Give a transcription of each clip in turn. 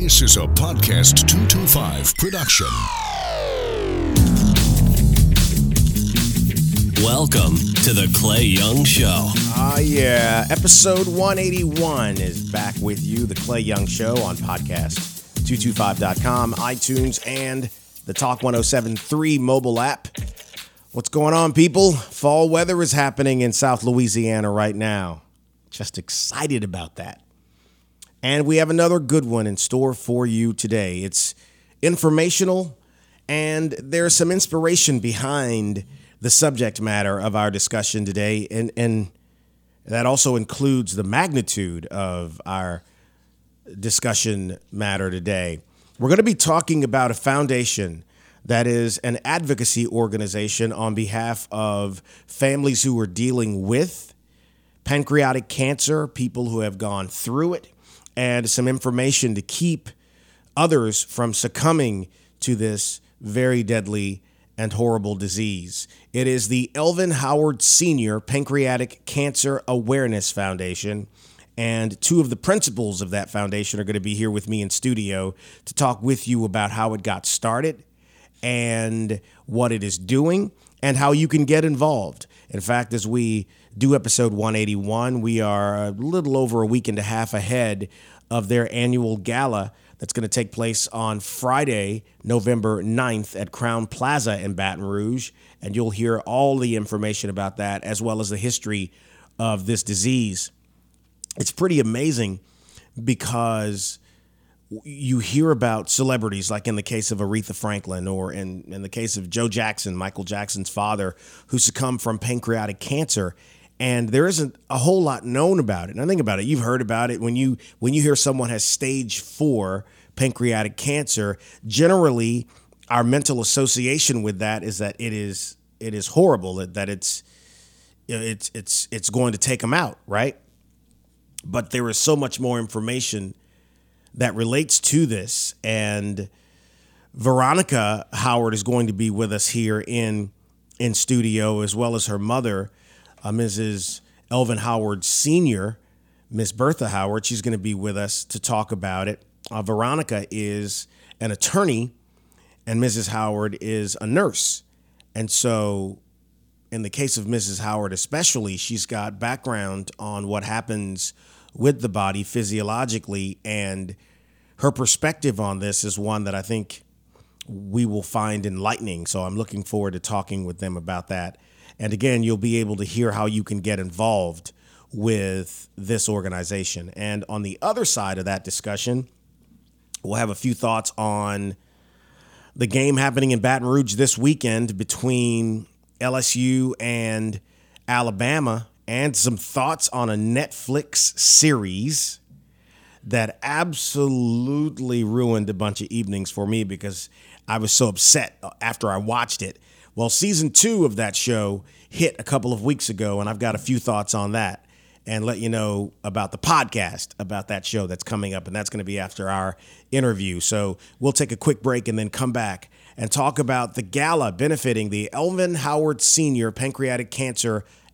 This is a Podcast 225 production. Welcome to the Clay Young Show. Ah, yeah. Episode 181 is back with you, The Clay Young Show on podcast225.com, iTunes, and the Talk 1073 mobile app. What's going on, people? Fall weather is happening in South Louisiana right now. Just excited about that. And we have another good one in store for you today. It's informational, and there's some inspiration behind the subject matter of our discussion today. And, and that also includes the magnitude of our discussion matter today. We're going to be talking about a foundation that is an advocacy organization on behalf of families who are dealing with pancreatic cancer, people who have gone through it and some information to keep others from succumbing to this very deadly and horrible disease. It is the Elvin Howard Sr. Pancreatic Cancer Awareness Foundation. And two of the principals of that foundation are going to be here with me in studio to talk with you about how it got started and what it is doing and how you can get involved. In fact, as we do episode 181, we are a little over a week and a half ahead of their annual gala that's going to take place on Friday, November 9th at Crowne Plaza in Baton Rouge. And you'll hear all the information about that as well as the history of this disease. It's pretty amazing because you hear about celebrities, like in the case of Aretha Franklin, or in, in the case of Joe Jackson, Michael Jackson's father, who succumbed from pancreatic cancer. And there isn't a whole lot known about it. And I think about it. You've heard about it when you when you hear someone has stage four pancreatic cancer. Generally, our mental association with that is that it is it is horrible. That, that it's it's it's it's going to take them out, right? But there is so much more information that relates to this. And Veronica Howard is going to be with us here in in studio, as well as her mother, uh, Mrs. Elvin Howard Sr., Miss Bertha Howard. She's going to be with us to talk about it. Uh, Veronica is an attorney, and Mrs. Howard is a nurse. And so, in the case of Mrs. Howard, especially, she's got background on what happens with the body physiologically. And her perspective on this is one that I think we will find enlightening. So I'm looking forward to talking with them about that. And again, you'll be able to hear how you can get involved with this organization. And on the other side of that discussion, we'll have a few thoughts on the game happening in Baton Rouge this weekend between LSU and Alabama and some thoughts on a Netflix series that absolutely ruined a bunch of evenings for me because I was so upset after I watched it. Well, season two of that show hit a couple of weeks ago, and I've got a few thoughts on that and let you know about the podcast about that show that's coming up, and that's going to be after our interview. So we'll take a quick break and then come back and talk about the gala benefiting the Elvin Howard Sr. Pancreatic Cancer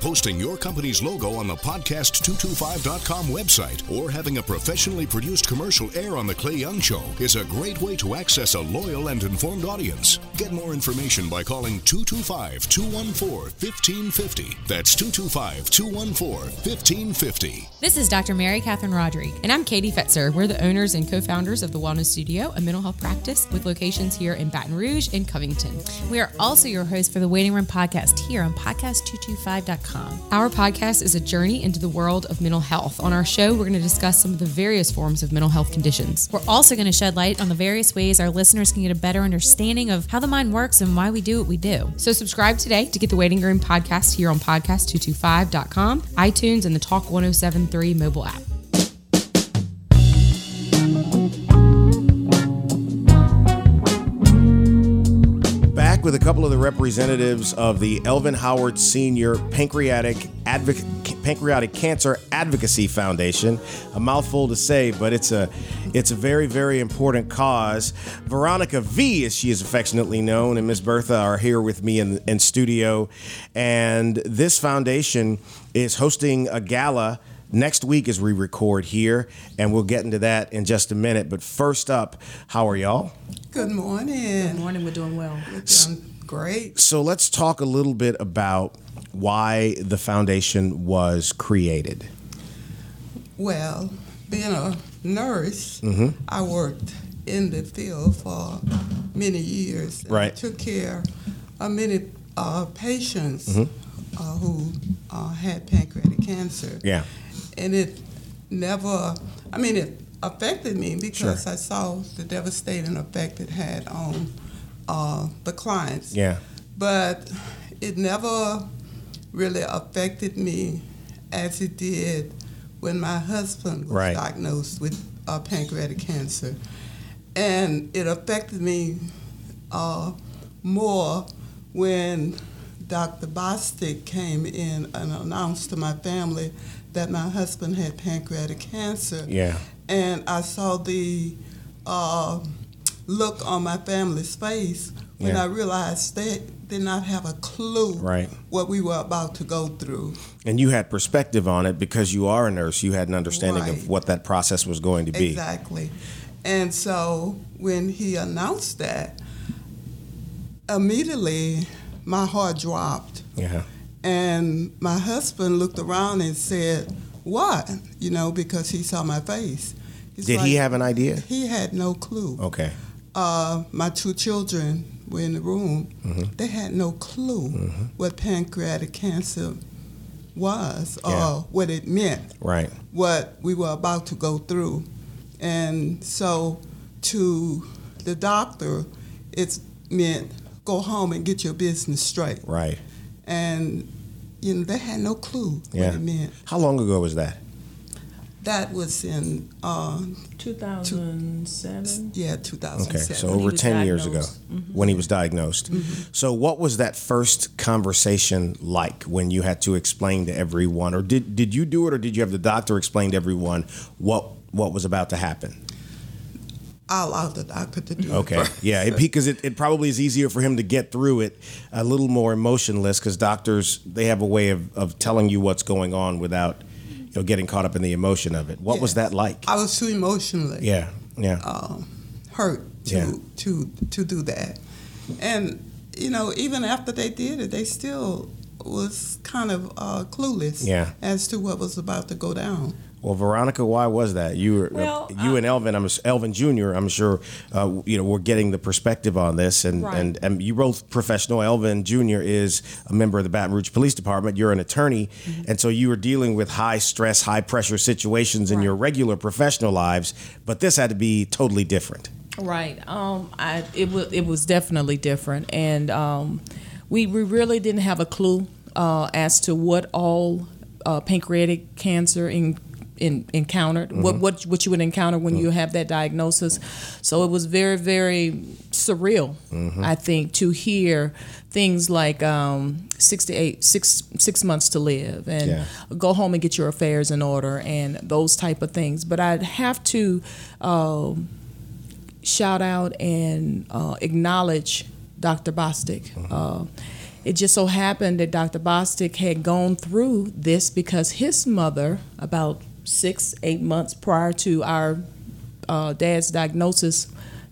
Posting your company's logo on the podcast225.com website or having a professionally produced commercial air on The Clay Young Show is a great way to access a loyal and informed audience. Get more information by calling 225 214 1550. That's 225 214 1550. This is Dr. Mary Catherine Roderick, and I'm Katie Fetzer. We're the owners and co founders of the Wellness Studio, a mental health practice with locations here in Baton Rouge and Covington. We are also your host for the Waiting Room podcast here on podcast225.com. Our podcast is a journey into the world of mental health. On our show, we're going to discuss some of the various forms of mental health conditions. We're also going to shed light on the various ways our listeners can get a better understanding of how the mind works and why we do what we do. So, subscribe today to get the Waiting Room podcast here on podcast225.com, iTunes, and the Talk 1073 mobile app. With a couple of the representatives of the Elvin Howard Senior Pancreatic Pancreatic Cancer Advocacy Foundation. A mouthful to say, but it's a it's a very very important cause. Veronica V, as she is affectionately known, and Miss Bertha are here with me in in studio, and this foundation is hosting a gala next week as we record here, and we'll get into that in just a minute. But first up, how are y'all? Good morning. Good morning. We're doing well. We're doing great. So let's talk a little bit about why the foundation was created. Well, being a nurse, Mm-hmm. I worked in the field for many years. and Right. took care of many uh, patients Mm-hmm. uh, who uh, had pancreatic cancer. Yeah. And it never, I mean, it affected me because Sure. I saw the devastating effect it had on uh, the clients. Yeah. but it never really affected me as it did when my husband was Right. diagnosed with uh, pancreatic cancer. And it affected me uh, more when Dr. Bostic came in and announced to my family that my husband had pancreatic cancer. Yeah. And I saw the uh, look on my family's face when Yeah. I realized they did not have a clue Right. what we were about to go through. And you had perspective on it because you are a nurse. You had an understanding Right. of what that process was going to be. Exactly. And so when he announced that, immediately my heart dropped. Yeah. And my husband looked around and said, What? You know, because he saw my face. He's Did he have an idea? He had no clue. Okay. uh, my two children were in the room. Mm-hmm. They had no clue what pancreatic cancer was or Yeah. what it meant, Right. what we were about to go through. And so to the doctor, it's meant go home and get your business straight. Right. And, you know, they had no clue Yeah. what it meant. How long ago was that? That was in, uh, 2007. yeah, 2007. Okay. So When over was 10 years ago diagnosed. when he was diagnosed. So what was that first conversation like when you had to explain to everyone or did did you do it or did you have the doctor explain to everyone what what was about to happen? I allowed the doctor to do Okay. it. Yeah, because it, it probably is easier for him to get through it a little more emotionless because doctors they have a way of, of telling you what's going on without you know getting caught up in the emotion of it. What was that like? I was too emotionally Yeah. Yeah. um, hurt to Yeah. to to do that, and you know even after they did it, they still was kind of uh, clueless Yeah. as to what was about to go down. Well, Veronica, why was that? You were Well, you uh, and Elvin. I'm Elvin Jr. I'm sure uh, you know we're getting the perspective on this, and, Right. and and you both professional. Elvin Jr. is a member of the Baton Rouge Police Department. You're an attorney, Mm-hmm. and so you were dealing with high stress, high pressure situations in Right. your regular professional lives. But this had to be totally different. Right. Um. I. It was. It was definitely different, and um, we we really didn't have a clue uh, as to what all uh, pancreatic cancer in. In, encountered what what what you would encounter when you have that diagnosis, so it was very very surreal. I think to hear things like um, six to eight six six months to live and Yeah. go home and get your affairs in order and those type of things. But I'd have to. Um, shout out and uh, acknowledge Dr. Bostic. Uh, it just so happened that Dr. Bostic had gone through this because his mother, about six, eight months prior to our uh, dad's diagnosis,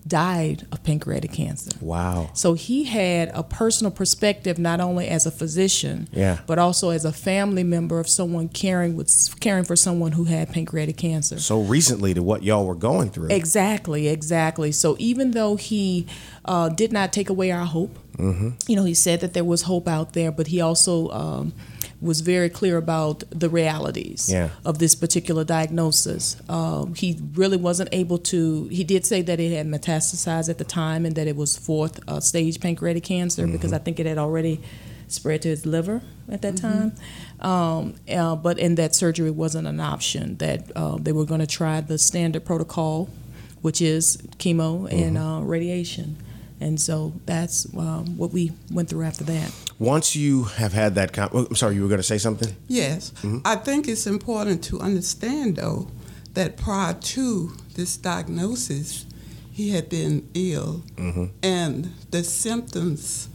died of pancreatic cancer. Wow. So he had a personal perspective, not only as a physician, Yeah. but also as a family member of someone caring with caring for someone who had pancreatic cancer. So recently to what y'all were going through. Exactly, exactly. So even though he uh, did not take away our hope, Mm-hmm. you know, he said that there was hope out there, but he also um, was very clear about the realities Yeah. of this particular diagnosis. Um, he really wasn't able to. He did say that it had metastasized at the time and that it was fourth uh, stage pancreatic cancer because I think it had already spread to his liver at that time. Um, uh, but in that surgery wasn't an option. That uh, they were going to try the standard protocol, which is chemo and uh, radiation. And so that's um, what we went through after that. Once you have had that, con- oh, I'm sorry, you were going to say something. Yes. I think it's important to understand, though, that prior to this diagnosis, he had been ill, and the symptoms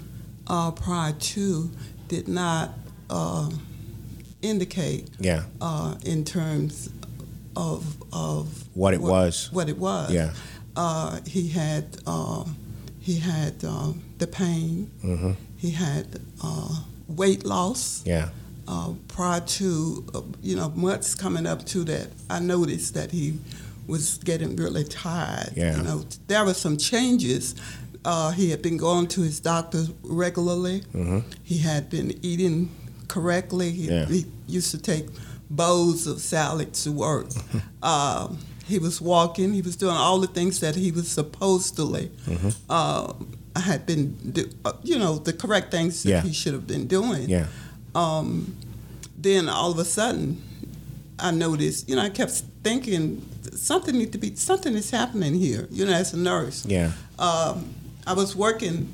uh, prior to did not uh, indicate Yeah. uh, in terms of of What it was. What it was. Yeah. Uh, he had uh, he had um, the pain. Mm-hmm. He had uh, weight loss. Yeah. Uh, prior to uh, you know months coming up to that, I noticed that he was getting really tired. Yeah. You know, there were some changes. Uh, he had been going to his doctor regularly. Mm-hmm. He had been eating correctly. He, Yeah. he used to take bowls of salad to work. um, he was walking. He was doing all the things that he was supposed to. Mm-hmm. Uh, had been, do, uh, you know, the correct things that Yeah. he should have been doing Yeah. um, then all of a sudden, I noticed, you know, I kept thinking something need to be something is happening here. You know, as a nurse, Yeah. um, I was working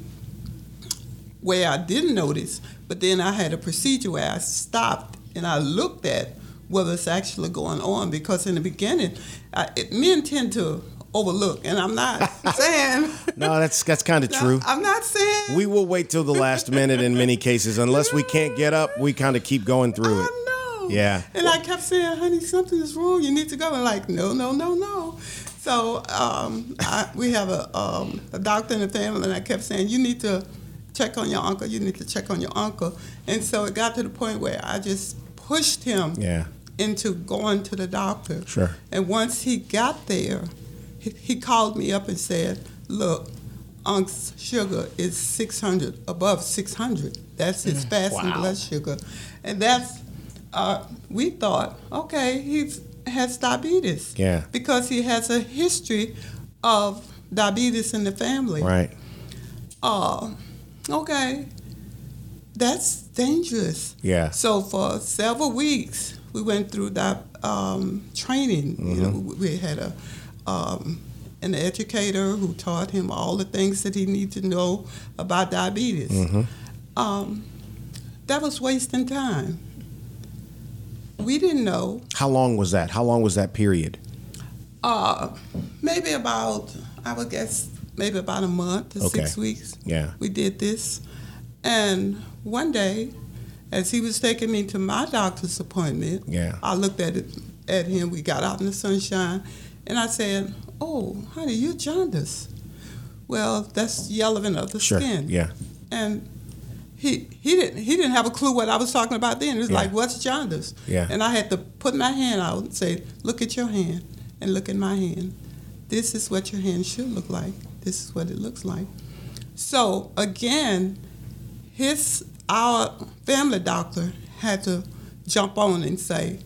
where I didn't notice, but then I had a procedure where I stopped and I looked at what was actually going on because in the beginning, I, it, men tend to overlook, and I'm not saying. No, that's that's kind of true. I'm not saying. We will wait till the last minute in many cases, unless we can't get up. We kind of keep going through it. Yeah. And I kept saying, honey, something is wrong. You need to go. And like, no, no, no, no. So um, I, we have a, um, a doctor in the family, and I kept saying, you need to check on your uncle. You need to check on your uncle. And so it got to the point where I just pushed him Yeah. Into going to the doctor. Sure. And once he got there, he, he called me up and said, look, Unc's sugar is 600, above 600. That's his fasting Wow. blood sugar. And that's, uh, we thought, okay, he has diabetes. Yeah. Because he has a history of diabetes in the family. Right. Uh, okay, that's dangerous. Yeah. So for several weeks, we went through that um, training. You know, Mm-hmm. we we had a um, an educator who taught him all the things that he needed to know about diabetes. Mm-hmm. Um, that was wasting time. We didn't know. How long was that? How long was that period? Uh, maybe about I would guess maybe about a month to Okay. six weeks. Yeah. we did this. And one day, as he was taking me to my doctor's appointment, Yeah. I looked at it at him. We got out in the sunshine, and I said, "Oh, honey, you're jaundice." Well, that's yellowing of the Sure. skin. Yeah. And he he didn't he didn't have a clue what I was talking about then. It was Yeah. like, "What's jaundice?" Yeah. And I had to put my hand out and say, "Look at your hand, and look at my hand. This is what your hand should look like. This is what it looks like." So again, his our family doctor had to jump on and say,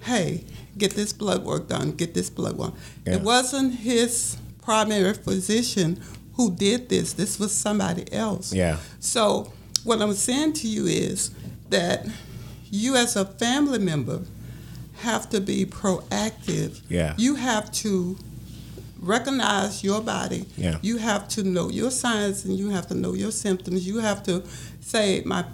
"Hey, get this blood work done. Get this blood work." Yeah. It wasn't his primary physician who did this. This was somebody else. Yeah. So what I'm saying to you is that you, as a family member, have to be proactive. Yeah. You have to recognize your body. Yeah. You have to know your signs and you have to know your symptoms. You have to say, my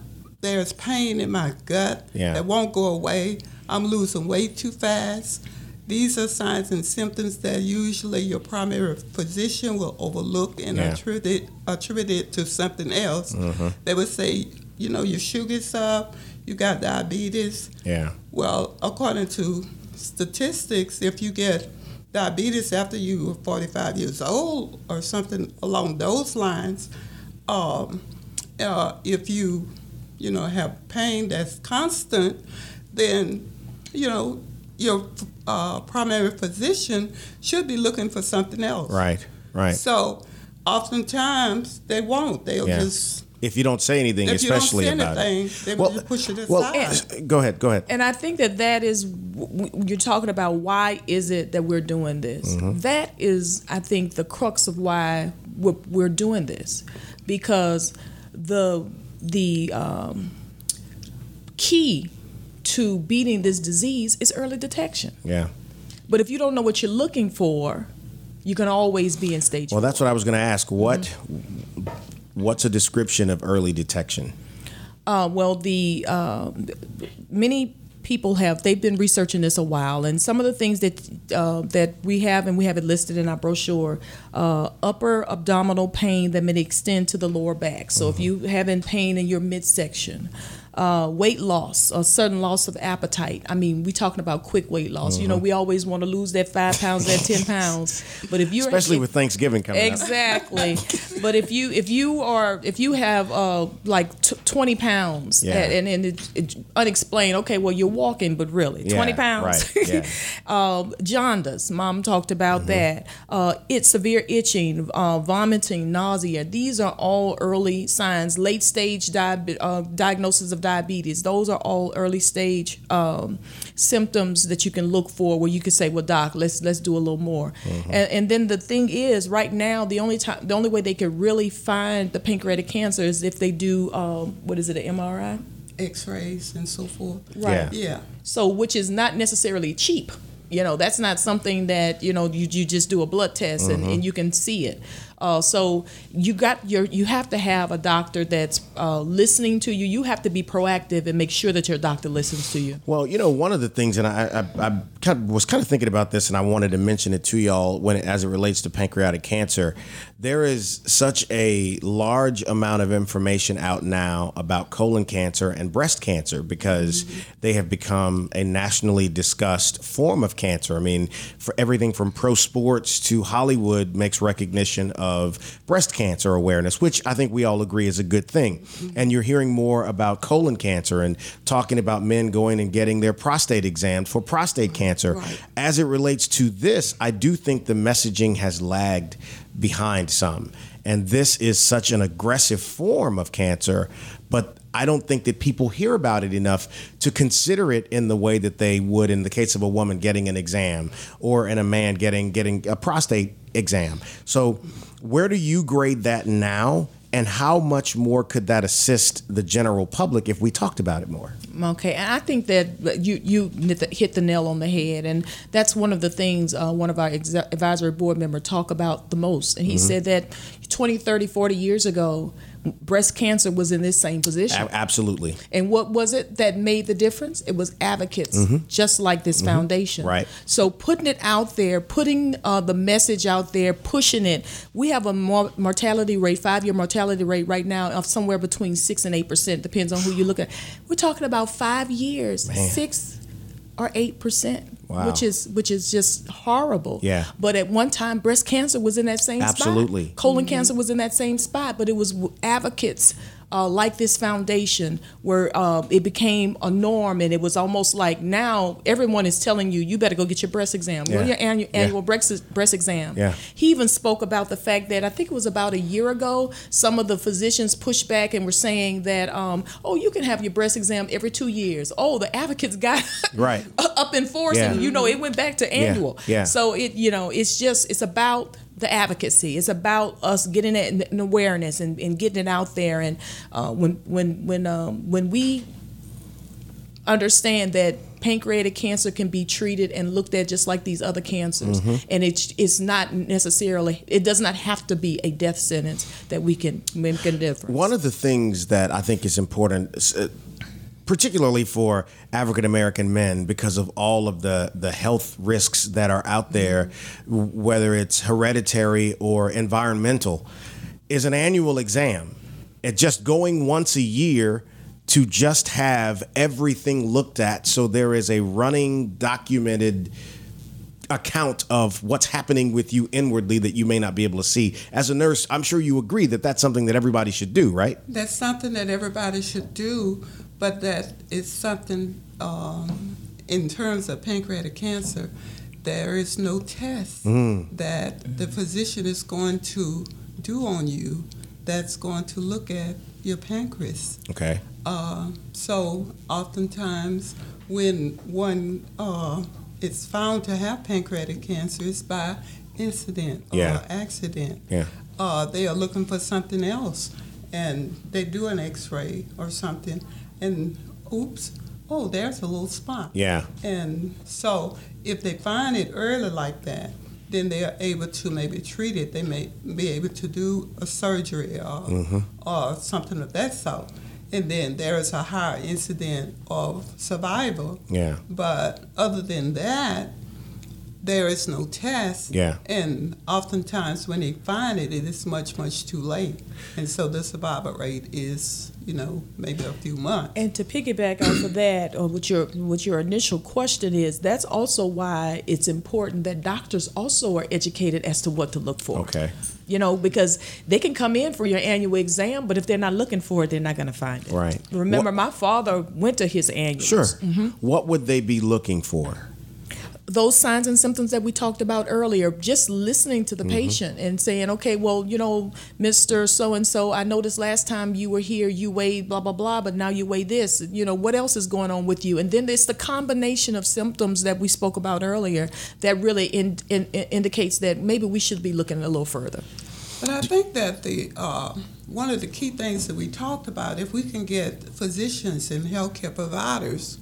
there's pain in my gut Yeah. that won't go away. I'm losing weight too fast. These are signs and symptoms that usually your primary physician will overlook and Yeah. attribute it, attribute it to something else. Mm-hmm. They would say, you know, your sugar's up, you got diabetes. Yeah. Well, according to statistics, if you get diabetes after you are 45 years old or something along those lines, um, uh, if you, you know, have pain that's constant, then, you know, your uh, primary physician should be looking for something else. Right. Right. So, oftentimes they won't. They'll Yeah. just if you don't say anything, if especially you don't say about anything, it. they will just push it aside. uh, go ahead. Go ahead. And I think that that is w- w- you're talking about why is it that we're doing this? That is, I think, the crux of why we're, we're doing this, because the the um, key to beating this disease is early detection. Yeah. But if you don't know what you're looking for, you can always be in stage. Well, that's what I was going to ask. What what's a description of early detection? Uh, well, the uh, many people have they've been researching this a while, and some of the things that uh, that we have and we have it listed in our brochure: uh, upper abdominal pain that may extend to the lower back. So if you having pain in your midsection. Uh, weight loss, a sudden loss of appetite. I mean, we're talking about quick weight loss. You know, we always want to lose that five pounds, that ten pounds. But if you're Especially if- with Thanksgiving coming up. exactly but if you if you are if you have uh like t- 20 pounds Yeah. and and it, it unexplained okay well you're walking but really Yeah, 20 pounds right, yeah. um, jaundice mom talked about Mm-hmm. that uh, it's severe itching uh, vomiting nausea these are all early signs late stage diabe- uh, diagnosis of diabetes those are all early stage um, symptoms that you can look for where you can say well doc let's let's do a little more Mm-hmm. and, and then the thing is right now the only time the only way they could really find the pancreatic cancer is if they do um, what is it an mri X-rays and so forth. Right. Yeah. so which is not necessarily cheap you know that's not something that you know you, you just do a blood test and, and you can see it uh, so you got your you have to have a doctor that's uh, listening to you you have to be proactive and make sure that your doctor listens to you Well, you know, one of the things, and I, I, I kind of was kind of thinking about this, and I wanted to mention it to y'all when, as it relates to pancreatic cancer. There is such a large amount of information out now about colon cancer and breast cancer because they have become a nationally discussed form of cancer. I mean, for everything from pro sports to Hollywood makes recognition of breast cancer awareness, which I think we all agree is a good thing. Mm-hmm. And you're hearing more about colon cancer and talking about men going and getting their prostate examined for prostate cancer. As it relates to this, I do think the messaging has lagged behind some. And this is such an aggressive form of cancer, but I don't think that people hear about it enough to consider it in the way that they would in the case of a woman getting an exam or in a man getting getting a prostate exam. So, where do you grade that now? And how much more could that assist the general public if we talked about it more? Okay, and I think that you you hit the- nail on the head, and that's one of the things uh, one of our ex- advisory board members talk about the most. And he said that 20, 30, 40 years ago, breast cancer was in this same position. A- absolutely. And what was it that made the difference? It was advocates, just like this foundation. Right. So putting it out there, putting uh, the message out there, pushing it. We have a mor- mortality rate, five-year mortality rate right now of somewhere between six and eight percent, depends on who you look at. We're talking about five years, six or eight percent, Wow. which is which is just horrible. Yeah. But at one time, breast cancer was in that same Absolutely. spot. Colon mm-hmm. cancer was in that same spot, but it was advocates uh, like this foundation where uh, it became a norm, and it was almost like now everyone is telling you you better go get your breast exam, Yeah. your annual, Yeah. annual breast breast exam. Yeah. He even spoke about the fact that I think it was about a year ago, some of the physicians pushed back and were saying that, um, oh, you can have your breast exam every two years. Oh, the advocates got Right. up in force, and Yeah. you know it went back to annual. yeah. So it, you know, it's just it's about the advocacy. It's about us getting it in- awareness and, and getting it out there. And uh, when when when um, when we understand that pancreatic cancer can be treated and looked at just like these other cancers and it's it's not necessarily it does not have to be a death sentence that we can make a difference One of the things that I think is important, uh, particularly for African American men, because of all of the, the health risks that are out there, whether it's hereditary or environmental, is an annual exam. It just going once a year to just have everything looked at so there is a running documented account of what's happening with you inwardly that you may not be able to see. As a nurse, I'm sure you agree that that's something that everybody should do, right? That's something that everybody should do, but that is something um, in terms of pancreatic cancer. There is no test that the physician is going to do on you that's going to look at your pancreas. Okay. Uh, so oftentimes when one uh, is found to have pancreatic cancer, it's by incident or Yeah. accident. Yeah. Uh, they are looking for something else, and they do an X-ray or something, and oops, oh, there's a little spot. Yeah. And so if they find it early like that, then they are able to maybe treat it. They may be able to do a surgery or, Mm-hmm. or something of that sort. And then there is a higher incident of survival. Yeah. But other than that, there is no test. Yeah. And oftentimes when they find it, it is much, much too late. And so the survival rate is, you know, maybe a few months. And to piggyback off of that, or what your what your initial question is, that's also why it's important that doctors also are educated as to what to look for. Okay. You know, because they can come in for your annual exam, but if they're not looking for it, they're not going to find it. Right. Remember, What- my father went to his annual. Sure. Mm-hmm. What would they be looking for? Those signs and symptoms that we talked about earlier, just listening to the patient and saying, okay, well, you know, Mr. So and so, I noticed last time you were here, you weighed blah, blah, blah, but now you weigh this. You know, what else is going on with you? And then it's the combination of symptoms that we spoke about earlier that really in, in, indicates that maybe we should be looking a little further. But I think that the uh, one of the key things that we talked about, if we can get physicians and healthcare providers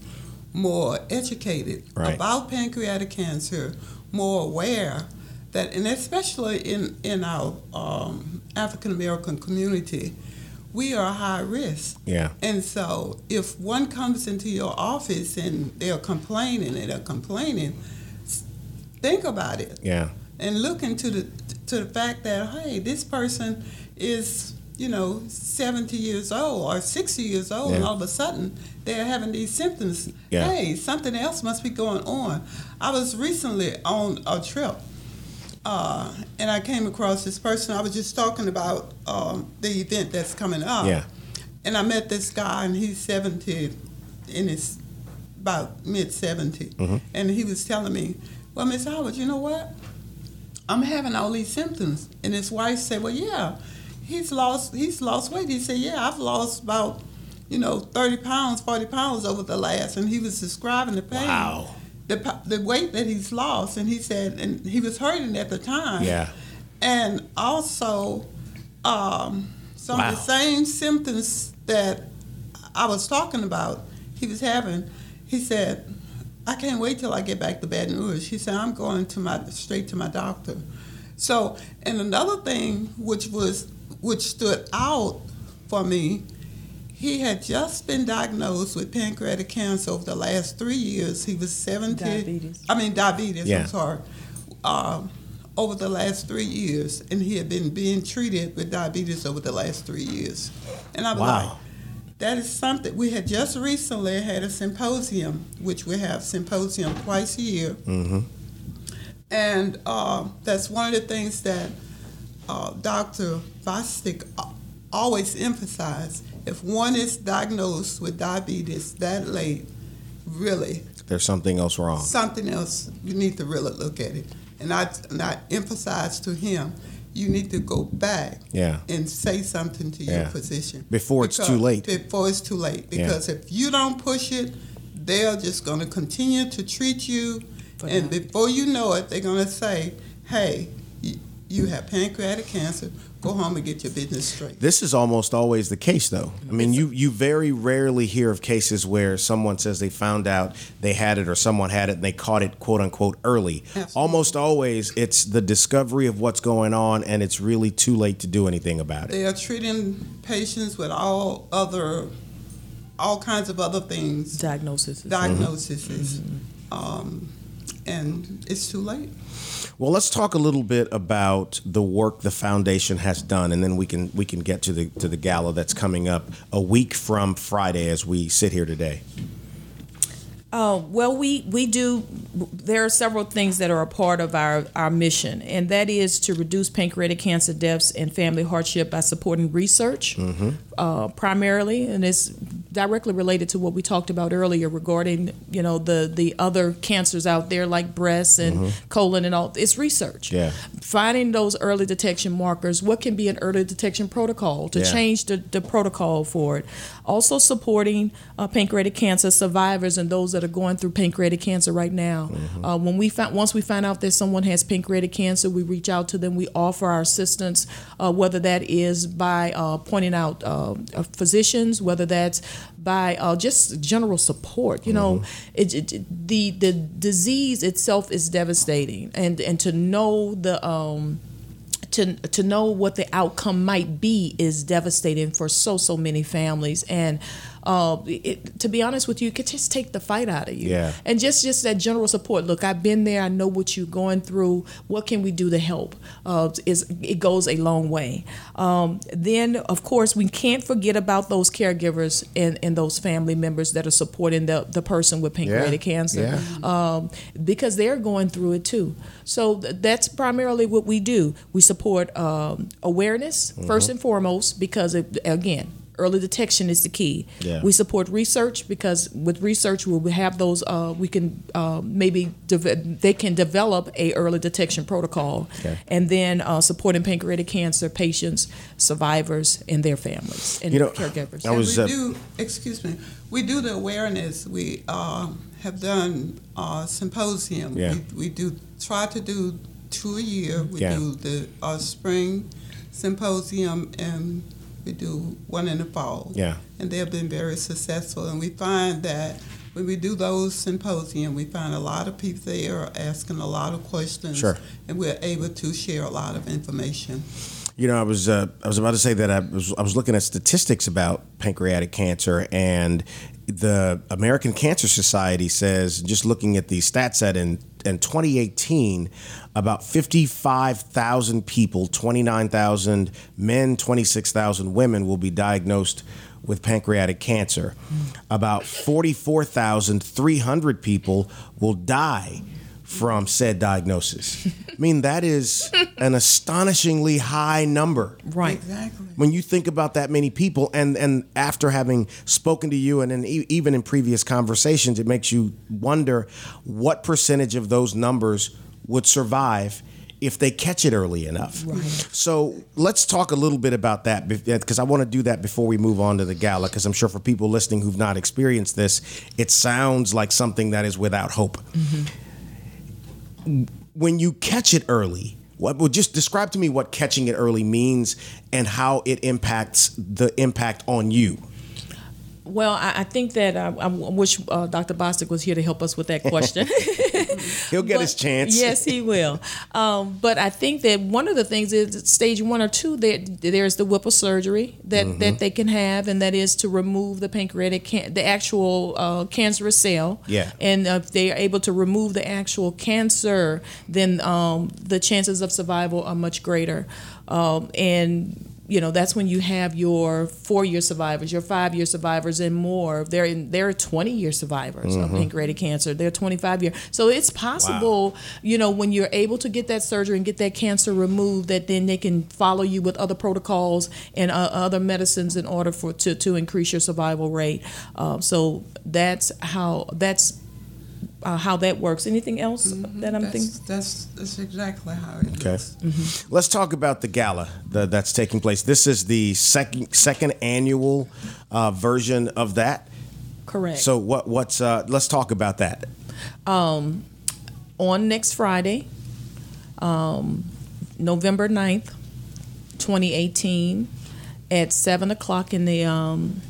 more educated Right. about pancreatic cancer, more aware that, and especially in in our um, African American community, we are high risk. Yeah. And so, if one comes into your office and they're complaining and they're complaining, think about it Yeah. and look into the to the fact that hey, this person is you know 70 years old or 60 years old, and all of a sudden they're having these symptoms. Yeah. Hey, something else must be going on. I was recently on a trip. Uh, and I came across this person. I was just talking about um, the event that's coming up. Yeah. And I met this guy, and he's 70, in his about mid 70. Mm-hmm. And he was telling me, Well, Miss Howard, you know what? I'm having all these symptoms. And his wife said, Well, yeah, he's lost he's lost weight. He said, Yeah, I've lost about, you know, 30 pounds, 40 pounds over the last. And he was describing the pain. Wow. The, the weight that he's lost. And he said, and he was hurting at the time. Yeah. And also, um, some of the same symptoms that I was talking about, he was having. He said, "I can't wait till I get back to Baton Rouge." He said, "I'm going to my straight to my doctor." So, and another thing which was which stood out for me, he had just been diagnosed with pancreatic cancer over the last three years. He was seventy. Diabetes. I mean diabetes. Yeah. I'm sorry. Um, over the last three years, and he had been being treated with diabetes over the last three years. And I was Wow. like, that is something. We had just recently had a symposium, which we have symposium twice a year. Mm-hmm. And uh, that's one of the things that uh, Dr. Bostic always emphasized. If one is diagnosed with diabetes that late, really, There's something else wrong. something else, you need to really look at it. And I, and I emphasized to him, you need to go back Yeah. and say something to your physician. Before it's too late. Before it's too late. Yeah. Because if you don't push it, they're just going to continue to treat you. And before you know it, they're going to say, hey, you, you have pancreatic cancer. Go home and get your business straight. This is almost always the case, though. I mean, you, you very rarely hear of cases where someone says they found out they had it or someone had it and they caught it, quote unquote, early. Absolutely. Almost always, it's the discovery of what's going on and it's really too late to do anything about it. They are treating patients with all other, all kinds of other things. Diagnosis. diagnoses, um, and it's too late. Well, let's talk a little bit about the work the foundation has done, and then we can we can get to the to the gala that's coming up a week from Friday as we sit here today. Uh, well, we, we do, there are several things that are a part of our, our mission, and that is to reduce pancreatic cancer deaths and family hardship by supporting research uh, primarily, and it's directly related to what we talked about earlier regarding, you know, the, the other cancers out there like breast and colon and all. It's research. Yeah. Finding those early detection markers, what can be an early detection protocol to Yeah. change the, the protocol for it. Also supporting uh, pancreatic cancer survivors and those that are going through pancreatic cancer right now. Uh, when we find once we find out that someone has pancreatic cancer, we reach out to them. We offer our assistance, uh, whether that is by uh, pointing out uh, physicians, whether that's by uh, just general support. You know, it, it, it- the the disease itself is devastating, and and to know the um, to to know what the outcome might be is devastating for so so many families and uh, it, to be honest with you, it could just take the fight out of you. Yeah. And just just that general support. Look, I've been there. I know what you're going through. What can we do to help? Uh, is it goes a long way. Um, then, of course, we can't forget about those caregivers and, and those family members that are supporting the, the person with pancreatic cancer um, because they're going through it too. So th- that's primarily what we do. We support um, awareness first and foremost because it, again. Early detection is the key. Yeah. We support research because with research we will have those. Uh, we can uh, maybe deve- they can develop a early detection protocol, Okay. and then uh, supporting pancreatic cancer patients, survivors, and their families and You know, caregivers. I was, we uh, do, excuse me, we do the awareness. We uh, have done uh, symposium. Yeah. We, we do try to do two a year. We Yeah. do the uh, spring symposium and we do one in the fall. Yeah. And they have been very successful. And we find that when we do those symposium, we find a lot of people there are asking a lot of questions. Sure. And we're able to share a lot of information. You know, I was uh, I was about to say that I was I was looking at statistics about pancreatic cancer, and the American Cancer Society says, just looking at the stats set in in 2018, about 55,000 people, 29,000 men, 26,000 women will be diagnosed with pancreatic cancer. About 44,300 people will die from said diagnosis. I mean, that is an astonishingly high number. right. Exactly. When you think about that many people, and, and after having spoken to you, and then e- even in previous conversations, it makes you wonder what percentage of those numbers would survive if they catch it early enough. Right. So let's talk a little bit about that because I want to do that before we move on to the gala. Because I'm sure for people listening who've not experienced this, it sounds like something that is without hope mm-hmm. When you catch it early, what well just describe to me what catching it early means and how it impacts the impact on you. Well, I, I think that I, I wish uh, Dr. Bostic was here to help us with that question. He'll get But- his chance. Yes, he will. Um, but I think that one of the things is stage one or two, there, there's the Whipple surgery that, Mm-hmm. that they can have, and that is to remove the pancreatic, can- the actual uh, cancerous cell. Yeah. And if they are able to remove the actual cancer, then um, the chances of survival are much greater. Um, and you know that's when you have your four-year survivors, your five-year survivors, and more. There, there are twenty-year survivors Mm-hmm. of pancreatic cancer. they're twenty-five-year. So it's possible, you know, when you're able to get that surgery and get that cancer removed, that then they can follow you with other protocols and uh, other medicines in order for to to increase your survival rate. Um, so that's how that's. Uh, how that works. Anything else that I'm That's, thinking? that's, that's exactly how it Okay. is. Let's talk about the gala that, that's taking place. This is the second second annual uh, version of that. Correct. So what what's uh, let's talk about that. Um, on next Friday, um, November 9th, 2018, at 7 o'clock in the um,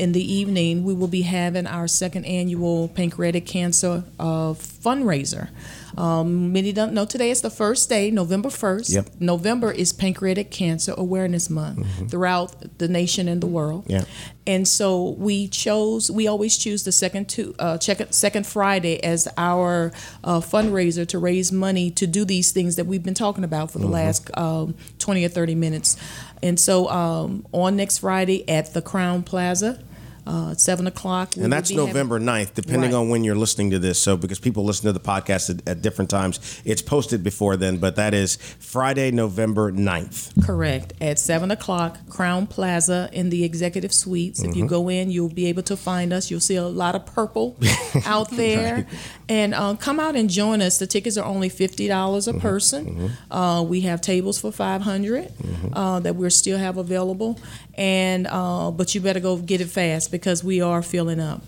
in the evening, we will be having our second annual pancreatic cancer uh, fundraiser. Um, many don't know today is the first day, November 1st. Yep. November is Pancreatic Cancer Awareness Month throughout the nation and the world. Yeah. And so we chose, we always choose the second two, uh, check, second Friday as our uh, fundraiser to raise money to do these things that we've been talking about for the last um, 20 or 30 minutes. And so um, on next Friday at the Crowne Plaza, uh, 7 o'clock. And that's be having- November 9th, depending Right. on when you're listening to this. So, because people listen to the podcast at, at different times, it's posted before then, but that is Friday, November 9th. Correct. At 7 o'clock, Crowne Plaza in the executive suites. Mm-hmm. If you go in, you'll be able to find us. You'll see a lot of purple out there. And uh, come out and join us. The tickets are only $50 Mm-hmm. a person. Uh, we have tables for 500 Mm-hmm. uh, that we still have available. And uh, But you better go get it fast because we are filling up.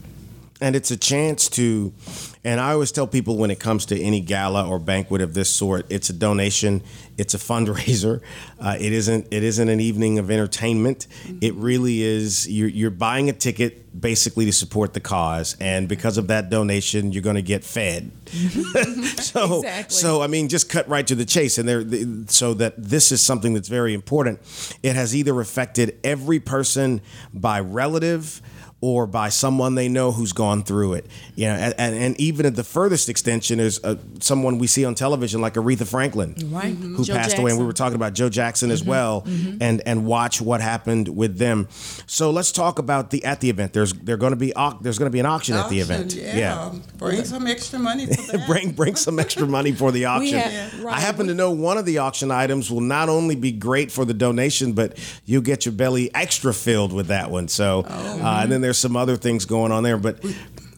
and it's a chance to and i always tell people when it comes to any gala or banquet of this sort it's a donation it's a fundraiser. Uh, it isn't it isn't an evening of entertainment. It really is you're, you're buying a ticket basically to support the cause. And because of that donation you're going to get fed. So Exactly. so i mean just cut right to the chase. And there the- so that this is something that's very important. It has either affected every person by relative or by someone they know who's gone through it. You know, and, and, and even at the furthest extension is uh, someone we see on television like Aretha Franklin, Right. who Joe passed away. And we were talking about Joe Jackson as well, and and watch what happened with them. So let's talk about the at the event. There's they're going to be au- there's going to be an auction, at the event. Yeah. Bring some extra money for that. bring bring some extra money for the auction. have- I right, happen we- to know one of the auction items will not only be great for the donation, but you'll get your belly extra filled with that one. So, uh, and then there's some other things going on there. But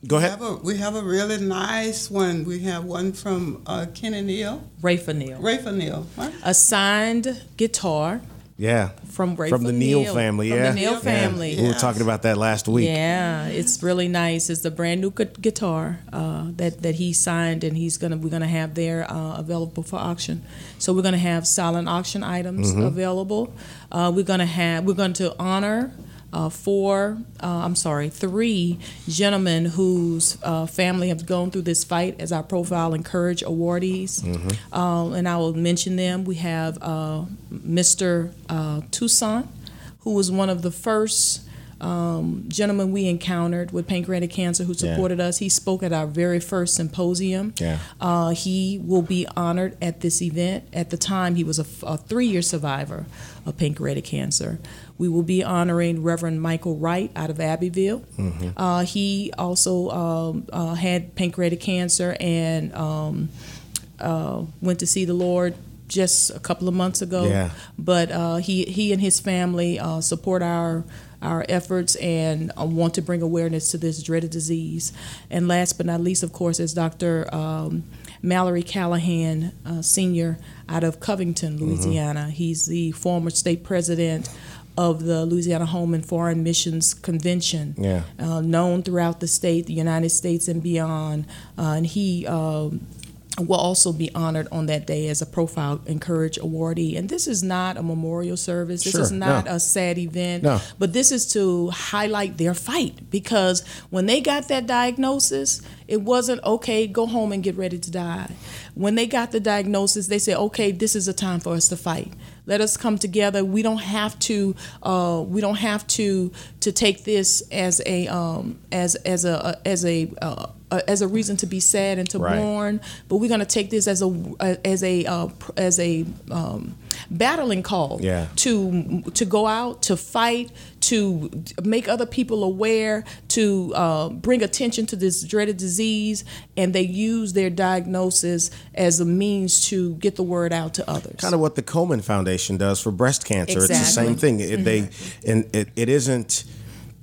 go We ahead. have, a, we have a really nice one. We have one from uh, Kenny Neal, Ray Neal. Ray Neal. Right? A signed guitar Yeah, from Ray from the Neal Neal family. From yeah, the Neal Yeah. family. We were talking about that last week. Yeah, it's really nice. It's a brand new guitar uh, that that he signed, and he's gonna we're gonna have there uh, available for auction. So we're gonna have silent auction items Mm-hmm. available. Uh, we're gonna have we're going to honor. Uh, four, uh, I'm sorry, three gentlemen whose uh, family have gone through this fight as our Profile in Courage awardees. Mm-hmm. Uh, and I will mention them. We have uh, Mr. Uh, Toussaint, who was one of the first um, gentlemen we encountered with pancreatic cancer who Yeah. supported us. He spoke at our very first symposium. Yeah. Uh, he will be honored at this event. At the time, he was a, a three year survivor of pancreatic cancer. We will be honoring Reverend Michael Wright out of Abbeville. Mm-hmm. Uh, he also um, uh, had pancreatic cancer and um, uh, went to see the Lord just a couple of months ago. Yeah. But uh, he he and his family uh, support our our efforts and uh, want to bring awareness to this dreaded disease. And last but not least, of course, is Dr. Um, Mallory Callahan, uh, senior out of Covington, Louisiana. He's the former state president of the Louisiana Home and Foreign Missions Convention Yeah. uh, known throughout the state, the United States, and beyond. Uh, and he um, will also be honored on that day as a Profile in Courage awardee. And this is not a memorial service. This Sure, is not no. a sad event. No. But this is to highlight their fight because when they got that diagnosis, it wasn't okay, go home and get ready to die. When they got the diagnosis, they said, okay, this is a time for us to fight. Let us come together. We don't have to. Uh, we don't have to to take this as a um, as as a as a uh, uh, as a reason to be sad and to Right. mourn. But we're going to take this as a as a uh, as a um, battling call Yeah. to to go out to fight to make other people aware to uh, bring attention to this dreaded disease and they use their diagnosis as a means to get the word out to others kind of what the Komen Foundation does for breast cancer. Exactly. It's the same thing. It, They and it, it isn't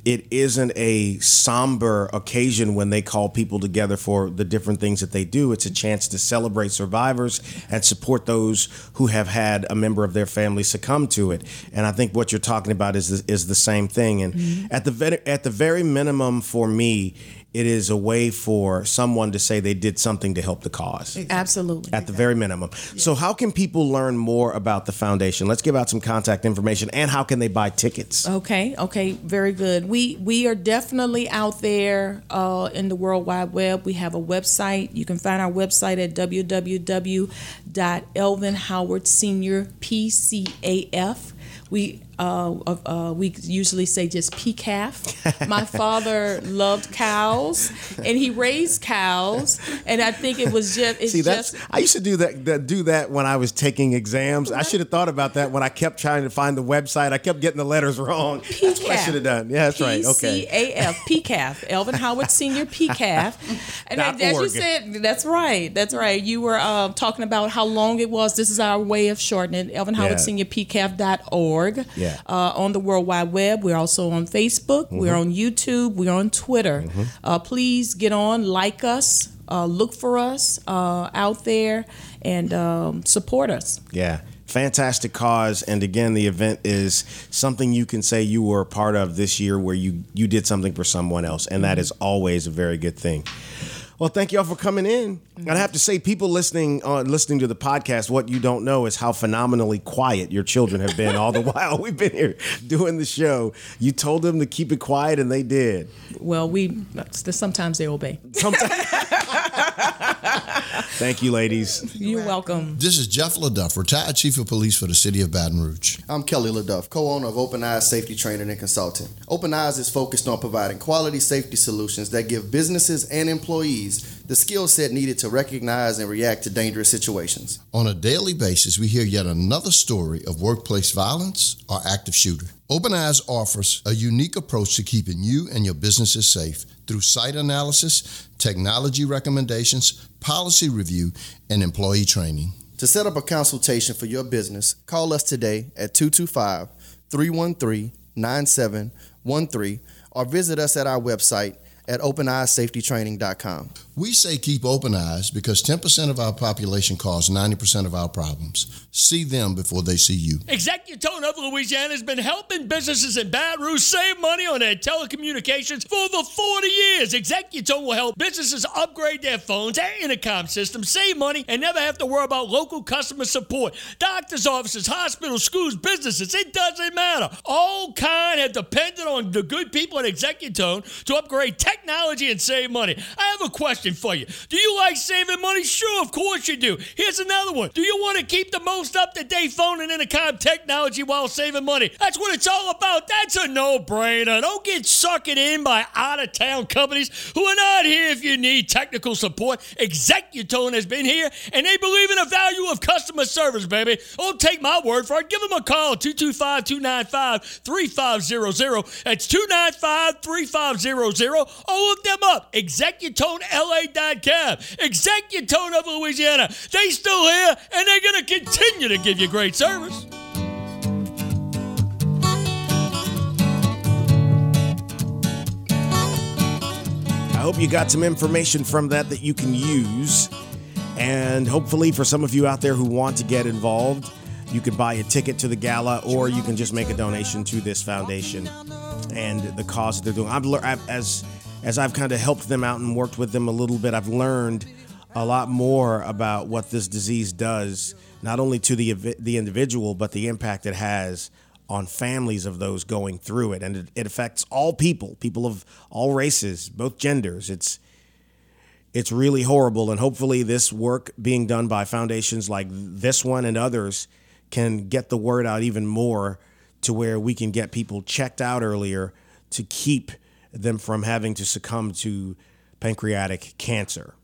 it isn't a somber occasion when they call people together for the different things that they do. It's a chance to celebrate survivors and support those who have had a member of their family succumb to it. And I think what you're talking about is the, is the same thing. And mm-hmm. at the at the very minimum for me, it is a way for someone to say they did something to help the cause absolutely at the very minimum. So, how can people learn more about the foundation? Let's give out some contact information and how can they buy tickets? Okay, okay, very good. We we are definitely out there uh, in the World Wide Web. We have a website. You can find our website at www.elvinhowardseniorpcaf. We uh, uh, uh, we usually say just PCAF. My father loved cows, and he raised cows, and I think it was just it's See, that's just I used to do that, that. Do that when I was taking exams. I should have thought about that when I kept trying to find the website. I kept getting the letters wrong. That's what I should have done. Yeah, that's right. Okay. PCAF, PCAF, Elvin Howard Senior PCAF. And Dot as you said, that's right, that's right. You were uh, talking about how long it was. This is our way of shortening it. Elvin Howard Yeah. Senior PCAF.org. Yeah. Uh, on the World Wide Web. We're also on Facebook. We're Mm-hmm. on YouTube. We're on Twitter. Uh, please get on, like us, uh, look for us uh, out there, and um, support us. Yeah. fantastic cause. And again, the event is something you can say you were a part of this year where you, you did something for someone else. And that is always a very good thing. Well, thank y'all for coming in. And I have to say, people listening on listening to the podcast, what you don't know is how phenomenally quiet your children have been all the while we've been here doing the show. You told them to keep it quiet, and they did. Well, we sometimes they obey. Sometimes. Thank you, ladies. You're welcome. This is Jeff LeDuff, retired chief of police for the city of Baton Rouge. I'm Kelly LeDuff, co-owner of Open Eyes Safety Training and Consultant. Open Eyes is focused on providing quality safety solutions that give businesses and employees the skill set needed to recognize and react to dangerous situations. On a daily basis, we hear yet another story of workplace violence or active shooter. Open Eyes offers a unique approach to keeping you and your businesses safe through site analysis, technology recommendations, policy review, and employee training. To set up a consultation for your business, call us today at 225 313 9713 or visit us at our website at openeyesafetytraining.com. We say keep open eyes because 10% of our population cause 90% of our problems. See them before they see you. Executone of Louisiana has been helping businesses in Baton Rouge save money on their telecommunications for over 40 years. Executone will help businesses upgrade their phones and intercom systems, save money, and never have to worry about local customer support. Doctors' offices, hospitals, schools, businesses, it doesn't matter. All kind have depended on the good people at Executone to upgrade technology and save money. I have a question for you. Do you like saving money? Sure, of course you do. Here's another one. Do you want to keep the most up to date phone and intercom technology while saving money? That's what it's all about. That's a no brainer. Don't get sucked in by out of town companies who are not here if you need technical support. Executone has been here and they believe in the value of customer service, baby. Don't take my word for it. Give them a call 225 295 3500. That's 295 3500 or look them up. Executone LA LA.com. Executone of Louisiana. They still here and they're going to continue to give you great service. I hope you got some information from that that you can use. And hopefully, for some of you out there who want to get involved, you could buy a ticket to the gala or you can just make a donation to this foundation and the cause that they're doing. I've as as I've kind of helped them out and worked with them a little bit, I've learned a lot more about what this disease does, not only to the the individual, but the impact it has on families of those going through it, and it, it affects all people, people of all races, both genders. It's it's really horrible, and hopefully, this work being done by foundations like this one and others can get the word out even more to where we can get people checked out earlier to keep them from having to succumb to pancreatic cancer.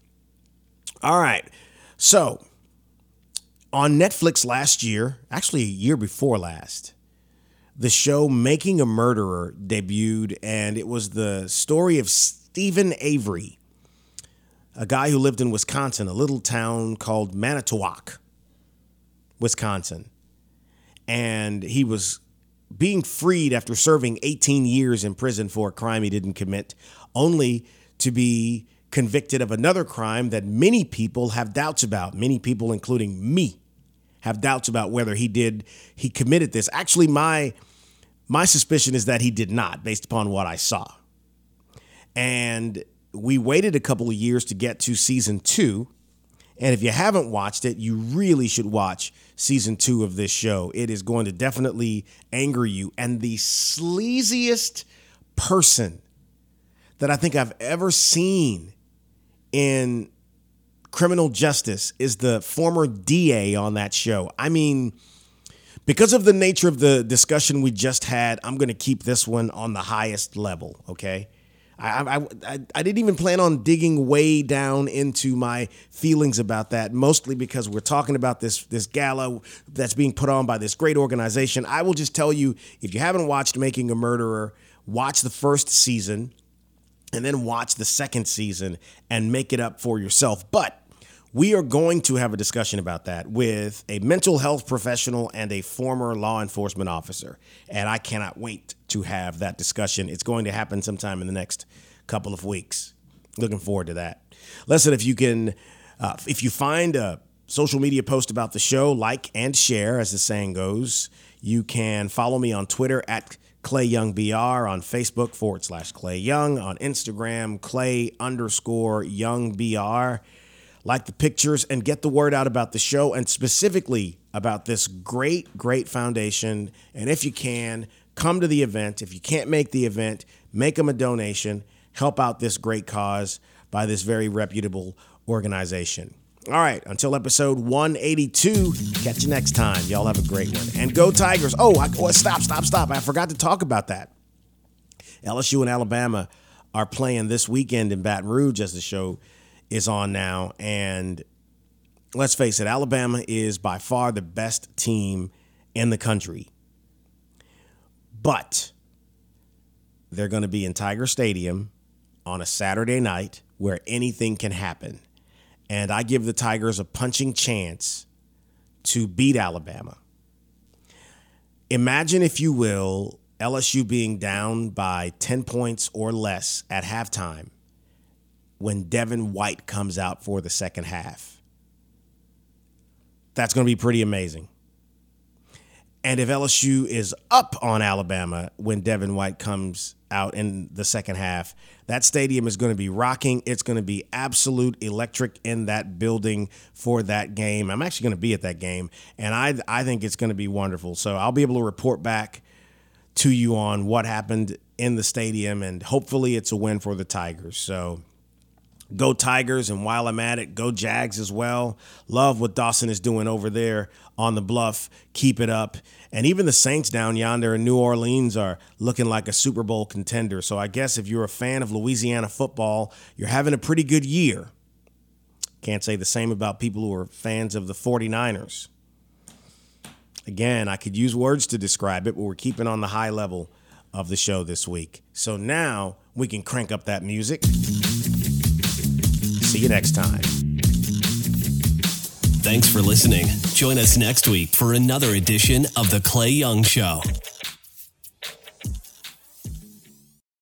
All right. So, on Netflix last year, actually a year before last, the show Making a Murderer debuted, and it was the story of Steven Avery, a guy who lived in Wisconsin, a little town called Manitowoc, Wisconsin. And he was being freed after serving 18 years in prison for a crime he didn't commit, only to be convicted of another crime that many people have doubts about. Many people, including me, have doubts about whether he did he committed this. Actually, my my suspicion is that he did not, based upon what I saw. And we waited a couple of years to get to season two. And if you haven't watched it, you really should watch season two of this show. It is going to definitely anger you. And the sleaziest person that I think I've ever seen in criminal justice is the former DA on that show. I mean, because of the nature of the discussion we just had, I'm going to keep this one on the highest level, okay? I, I, I, didn't even plan on digging way down into my feelings about that, mostly because we're talking about this, this gala that's being put on by this great organization. I will just tell you if you haven't watched Making a Murderer, watch the first season and then watch the second season and make it up for yourself. But we are going to have a discussion about that with a mental health professional and a former law enforcement officer. And I cannot wait to have that discussion. It's going to happen sometime in the next couple of weeks. Looking forward to that. Listen, if you can, uh, if you find a social media post about the show, like and share, as the saying goes. You can follow me on Twitter at Clay Young BR, on Facebook forward slash Clay Young, on Instagram, Clay underscore Young BR. Like the pictures and get the word out about the show and specifically about this great, great foundation. And if you can, come to the event. If you can't make the event, make them a donation. Help out this great cause by this very reputable organization. All right, until episode 182, catch you next time. Y'all have a great one. And go Tigers. Oh, I, oh, stop, stop, stop. I forgot to talk about that. LSU and Alabama are playing this weekend in Baton Rouge as the show is on now. And let's face it, Alabama is by far the best team in the country. But they're going to be in Tiger Stadium on a Saturday night where anything can happen and I give the Tigers a punching chance to beat Alabama. Imagine, if you will, LSU being down by 10 points or less at halftime when Devin White comes out for the second half. That's going to be pretty amazing. And if LSU is up on Alabama when Devin White comes out in the second half, that stadium is going to be rocking. It's going to be absolute electric in that building for that game. I'm actually going to be at that game, and I I think it's going to be wonderful. So I'll be able to report back to you on what happened in the stadium, and hopefully it's a win for the Tigers. So go Tigers, and while I'm at it, go Jags as well. Love what Dawson is doing over there on the bluff. Keep it up. And even the Saints down yonder in New Orleans are looking like a Super Bowl contender. So I guess if you're a fan of Louisiana football, you're having a pretty good year. Can't say the same about people who are fans of the 49ers. Again, I could use words to describe it, but we're keeping on the high level of the show this week. So now we can crank up that music. See you next time. Thanks for listening. Join us next week for another edition of The Clay Young Show.